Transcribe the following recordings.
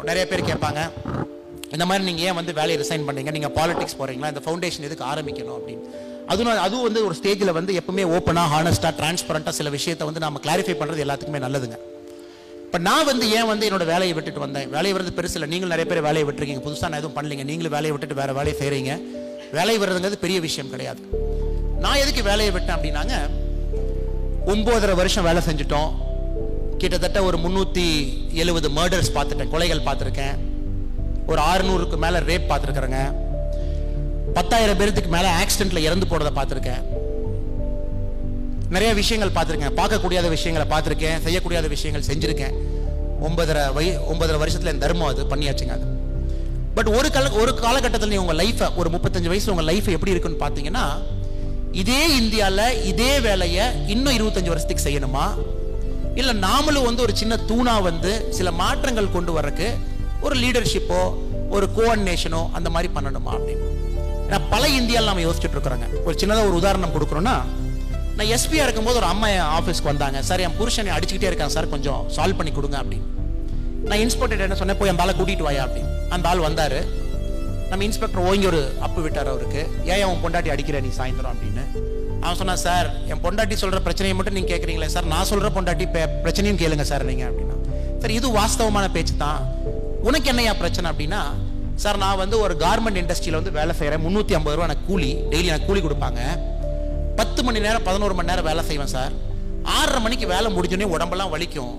நிறைய பேர் கேட்பாங்க. இந்த மாதிரி நீங்கள் ஏன் வந்து வேலையை ரிசைன் பண்ணீங்க நீங்கள் பாலிடிக்ஸ் போகிறீங்களா இந்த ஃபவுண்டேஷன் எதுக்கு ஆரம்பிக்கணும் அப்படின்னு. அதுவும் அதுவும் வந்து ஒரு ஸ்டேஜில் வந்து எப்பவுமே ஓப்பனாக ஹானஸ்ட்டாக டிரான்ஸ்பரண்ட்டாக சில விஷயத்தை வந்து நம்ம கிளாரிஃபை பண்ணுறது எல்லாத்துக்குமே நல்லதுங்க. இப்போ நான் வந்து ஏன் வந்து என்னோட வேலையை விட்டுட்டு வந்தேன்? வேலையை வர்றது பெருசு இல்லை. நீங்களும் நிறைய பேர் வேலையை விட்டுருக்கீங்க. புதுசாக நான் எதுவும் பண்ணலீங்க. நீங்களும் வேலையை விட்டுட்டு வேறு வேலையை செய்கிறீங்க வேலையை வர்றதுங்கிறது பெரிய விஷயம் கிடையாது. நான் எதுக்கு வேலையை விட்டேன் அப்படின்னாங்க ஒம்போதரை வருஷம் வேலை செஞ்சுட்டோம். கிட்டத்தட்ட ஒரு முந்நூற்றி எழுபது மர்டர்ஸ் பார்த்துட்டேன் கொலைகள் பார்த்துருக்கேன். ஒரு ஆறுநூறுக்கு மேலே ரேப் பார்த்துருக்குறேங்க. பத்தாயிரம் பேர்த்துக்கு மேலே ஆக்சிடெண்ட்டில் இறந்து போனதை பார்த்துருக்கேன். நிறைய விஷயங்கள் பார்த்துருக்கேன். பார்க்கக்கூடியாத விஷயங்களை பார்த்துருக்கேன் செய்யக்கூடியாத விஷயங்கள் செஞ்சுருக்கேன். ஒன்பதரை வய ஒன்பதரை வருஷத்தில் என் தர்மம் அது பண்ணியாச்சுங்க அது. பட் ஒரு கால ஒரு காலகட்டத்தில் நீ உங்கள் லைஃப்பை ஒரு முப்பத்தஞ்சு வயசு உங்கள் லைஃப் எப்படி இருக்குன்னு பார்த்தீங்கன்னா இதே இந்தியாவில் இதே வேலையை இன்னும் இருபத்தஞ்சு வருஷத்துக்கு செய்யணுமா? இல்லை நாமளும் வந்து ஒரு சின்ன தூணா வந்து சில மாற்றங்கள் கொண்டு வரக்கு ஒரு லீடர்ஷிப்போ ஒரு கோஆர்டினேஷனோ அந்த மாதிரி பண்ணணுமா அப்படின்னு. ஏன்னா பல இந்தியாவில் நம்ம யோசிச்சுட்டு இருக்கிறோங்க. ஒரு சின்னதாக ஒரு உதாரணம் கொடுக்குறோன்னா நான் எஸ்பியா இருக்கும்போது ஒரு அம்மா என் ஆஃபீஸ்க்கு வந்தாங்க. சார் என் புருஷனை அடிச்சுக்கிட்டே இருக்கான் சார் கொஞ்சம் சால்வ் பண்ணி கொடுங்க அப்படின்னு. நான் இன்ஸ்பெக்டர் என்ன சொன்னேன் போய் அந்த ஆளை கூட்டிட்டு வாயா அப்படின்னு. அந்த ஆள் வந்தாரு. நம்ம இன்ஸ்பெக்டர் ஓங்கி ஒரு அப்பு விட்டார் அவருக்கு. ஏன் அவன் பொண்டாட்டி அடிக்கிற நீ சாயந்தரம்? அப்படின்னு. அவன் சொன்னான் சார் என் பொண்டாட்டி சொல்கிற பிரச்சனையை மட்டும் நீங்கள் கேட்குறீங்களே சார் நான் சொல்கிற பொண்டாட்டி பிரச்சனையும் கேளுங்க சார் நீங்கள் அப்படின்னா. சார் இது வாஸ்தவமான பேச்சு தான். உனக்கு என்னையா பிரச்சனை அப்படின்னா சார் நான் வந்து ஒரு கார்மெண்ட் இண்டஸ்ட்ரியில் வந்து வேலை செய்கிறேன் முந்நூற்றி ஐம்பது ரூபா எனக்கு கூலி டெய்லி எனக்கு கூலி கொடுப்பாங்க. பத்து மணி நேரம் பதினோரு மணி நேரம் வேலை செய்வேன் சார். ஆறரை மணிக்கு வேலை முடிஞ்சோடனே உடம்பெல்லாம் வலிக்கும்.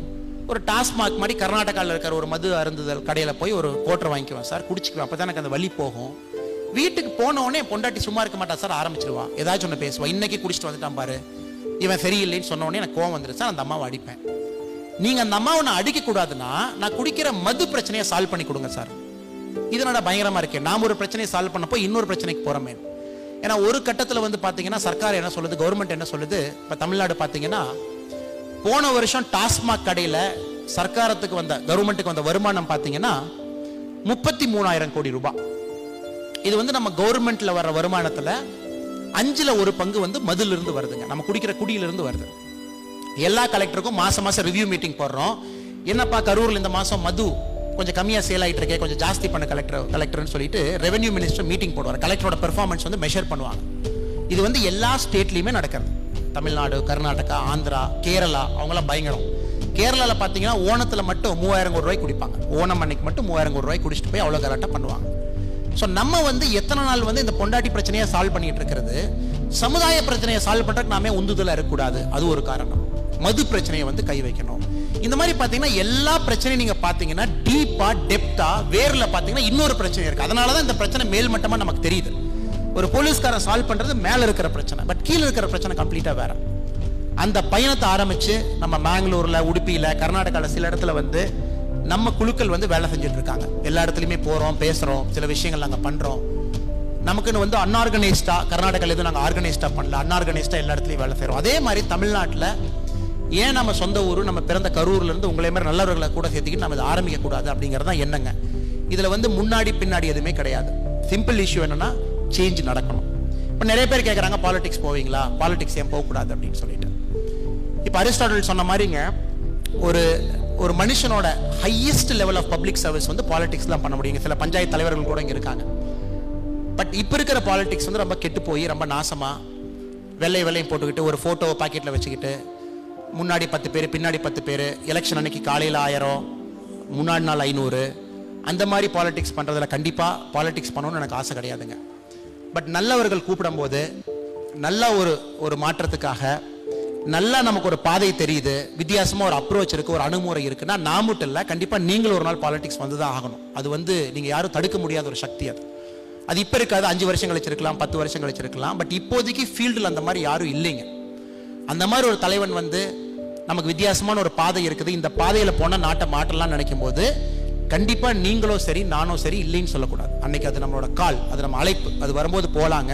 ஒரு டாஸ்மாக் மாதிரி கர்நாடகாவில் இருக்கிற ஒரு மது அருந்துதல் கடையில் போய் ஒரு கோட்டர் வாங்கிக்குவேன் சார். குடிச்சிக்குவேன். அப்போ தான் எனக்கு அந்த வலி போகும். வீட்டுக்கு போன பொண்டாட்டி சும்மா இருக்க மாட்டா. சார் ஆரம்பிச்சிருவான் ஏதாச்சும் ஒன்று பேசுவான் இன்னைக்கு குடிச்சிட்டு வந்துட்டான் பாரு. இவன் சரியில்லைன்னு சொன்னோடனே எனக்கு கோவம் வந்துருச்சு சார் அந்த அம்மாவை அடிப்பேன். நீங்கள் அந்த அம்மாவை நான் அடிக்கக்கூடாதுன்னா நான் குடிக்கிற மது பிரச்சனையை சால்வ் பண்ணி கொடுங்க சார். இதனோட பயங்கரமாக இருக்கேன் நாம் ஒரு பிரச்சனையை சால்வ் பண்ணப்போ இன்னொரு பிரச்சனைக்கு போகிறோமே ஏன்னா ஒரு கட்டத்தில் வந்து பார்த்தீங்கன்னா சர்க்கார் என்ன சொல்லுது கவர்மெண்ட் என்ன சொல்லுது? இப்போ தமிழ்நாடு பார்த்தீங்கன்னா போன வருஷம் டாஸ்மாக் கடையில் சர்க்காரத்துக்கு வந்த கவர்மெண்ட்டுக்கு வந்த வருமானம் பார்த்தீங்கன்னா முப்பத்தி மூணாயிரம் கோடி ரூபாய். இது வந்து நம்ம கவர்மெண்ட்ல வர வருமானத்துல அஞ்சுல ஒரு பங்கு வந்து மதுல இருந்து வருதுங்க. நம்ம குடிக்கிற குடியில இருந்து வருது. எல்லா கலெக்டருக்கும் மாசம் மாசம் ரிவ்யூ மீட்டிங் போடுறோம். என்னப்பா கரூர்ல இந்த மாசம் மது கொஞ்சம் கம்மியா சேல் ஆயிட்டு இருக்கே கொஞ்சம் ஜாஸ்தி பண்ண கலெக்டர் கலெக்டர்னு சொல்லிட்டு ரெவென்யூ மினிஸ்டர் மீட்டிங் போடுவார். கலெக்டரோட பெர்ஃபார்மன்ஸ் வந்து மெஷர் பண்ணுவாங்க. இது வந்து எல்லா ஸ்டேட்லயுமே நடக்கிறது. தமிழ்நாடு கர்நாடகா ஆந்திரா கேரளா அவங்களாம் பயங்கரம். கேரளாவில் பார்த்தீங்கன்னா ஓணத்தில் மட்டும் மூவாயிரம் கோடி ரூபாய் குடிப்பாங்க. ஓணம் அன்னைக்கு மட்டும் மூவாயிரம் கோடி ரூபாய் குடிச்சிட்டு போய் அவ்வளோ கரெக்டாக பண்ணுவாங்க. ஸோ நம்ம வந்து எத்தனை நாள் வந்து இந்த பொண்டாட்டி பிரச்சனையை சால்வ் பண்ணிட்டு இருக்கிறது? சமுதாய பிரச்சனையை சால்வ் பண்ணுறதுக்கு நாமே உந்துதலாக இருக்கக்கூடாது. அது ஒரு காரணம். மது பிரச்சனையை வந்து கை வைக்கணும். இந்த மாதிரி பார்த்தீங்கன்னா எல்லா பிரச்சனையும் நீங்கள் பார்த்தீங்கன்னா டீப்பாக டெப்த்தாக வேரில் பார்த்தீங்கன்னா இன்னொரு பிரச்சனை இருக்குது அதனால தான் இந்த பிரச்சனை மேல்மட்டமாக நமக்கு தெரியுது. ஒரு போலீஸ்காரன் சால்வ் பண்ணுறது மேலே இருக்கிற பிரச்சனை. பட் கீழே இருக்கிற பிரச்சனை கம்ப்ளீட்டாக வேறு. அந்த பயணத்தை ஆரம்பித்து நம்ம மேங்களூரில் உடுப்பியில் கர்நாடகாவில் சில இடத்துல வந்து நம்ம குழுக்கள் வந்து வேலை செஞ்சுட்டு இருக்காங்க எல்லா இடத்துலையுமே போறோம் பேசுறோம் சில விஷயங்கள் நாங்க பண்றோம். நமக்குன்னு வந்து அன்ஆர்கனைஸ்டா கர்நாடகாவில் எதுவும் நாங்கள் ஆர்கனைஸ்டா பண்ணல. அன்ஆர்கனைஸ்டா எல்லா இடத்துலயும் வேலை செய்யறோம் அதே மாதிரி தமிழ்நாட்டில் ஏன் நம்ம சொந்த ஊர் நம்ம பிறந்த கரூர்ல இருந்து உங்களை மாதிரி நல்லவர்களை கூட சேர்த்துக்கிட்டு நம்ம இதை ஆரம்பிக்க கூடாது அப்படிங்கிறது தான் என்னங்க இதுல வந்து முன்னாடி பின்னாடி எதுவுமே கிடையாது. சிம்பிள் இஷ்யூ என்னன்னா சேஞ்ச் நடக்கணும். இப்போ நிறைய பேர் கேட்குறாங்க பாலிடிக்ஸ் போவீங்களா? பாலிடிக்ஸ் ஏன் போகக்கூடாது? அப்படின்னு சொல்லிட்டு. இப்போ அரிஸ்டாட்டல் சொன்ன மாதிரிங்க ஒரு ஒரு மனுஷனோட highest level of public service வந்து பாலிடிக்ஸ் தான் பண்ண முடியுங்க சில பஞ்சாயத்து தலைவர்கள் கூட இங்கே இருக்காங்க. பட் இப்போ இருக்கிற பாலிடிக்ஸ் வந்து ரொம்ப கெட்டு போய் ரொம்ப நாசமாக வெள்ளை வெள்ளையும் போட்டுக்கிட்டு ஒரு ஃபோட்டோவை பாக்கெட்டில் வச்சுக்கிட்டு முன்னாடி பத்து பேர் பின்னாடி பத்து பேர் எலெக்ஷன் அன்னைக்கு காலையில் ஆயிரம் முன்னாடி நாள் ஐநூறு. அந்த மாதிரி பாலிடிக்ஸ் பண்ணுறதுல கண்டிப்பாக பாலிடிக்ஸ் பண்ணணும்னு எனக்கு ஆசை கிடையாதுங்க. பட் நல்லவர்கள் கூப்பிடும்போது நல்ல ஒரு ஒரு மாற்றத்துக்காக நல்லா நமக்கு ஒரு பாதை தெரியுது வித்தியாசமாக ஒரு அப்ரோச் இருக்குது ஒரு அணுகுமுறை இருக்குன்னா நான் மட்டும் இல்லை கண்டிப்பாக நீங்களும் ஒரு நாள் பாலிடிக்ஸ் வந்து தான் ஆகணும். அது வந்து நீங்கள் யாரும் தடுக்க முடியாத ஒரு சக்தி அது. அது இப்போ இருக்காது அஞ்சு வருஷம் கழிச்சிருக்கலாம் பத்து வருஷம் கழிச்சிருக்கலாம் பட் இப்போதைக்கு ஃபீல்டில் அந்த மாதிரி யாரும் இல்லைங்க. அந்த மாதிரி ஒரு தலைவன் வந்து நமக்கு வித்தியாசமான ஒரு பாதை இருக்குது. இந்த பாதையில் போனால் நாட்டை மாற்றலாம்னு நினைக்கும் போது கண்டிப்பாக நீங்களும் சரி நானும் சரி இல்லைன்னு சொல்லக்கூடாது. அன்னைக்கு அது நம்மளோட கால் அது நம்ம அழைப்பு. அது வரும்போது போகலாங்க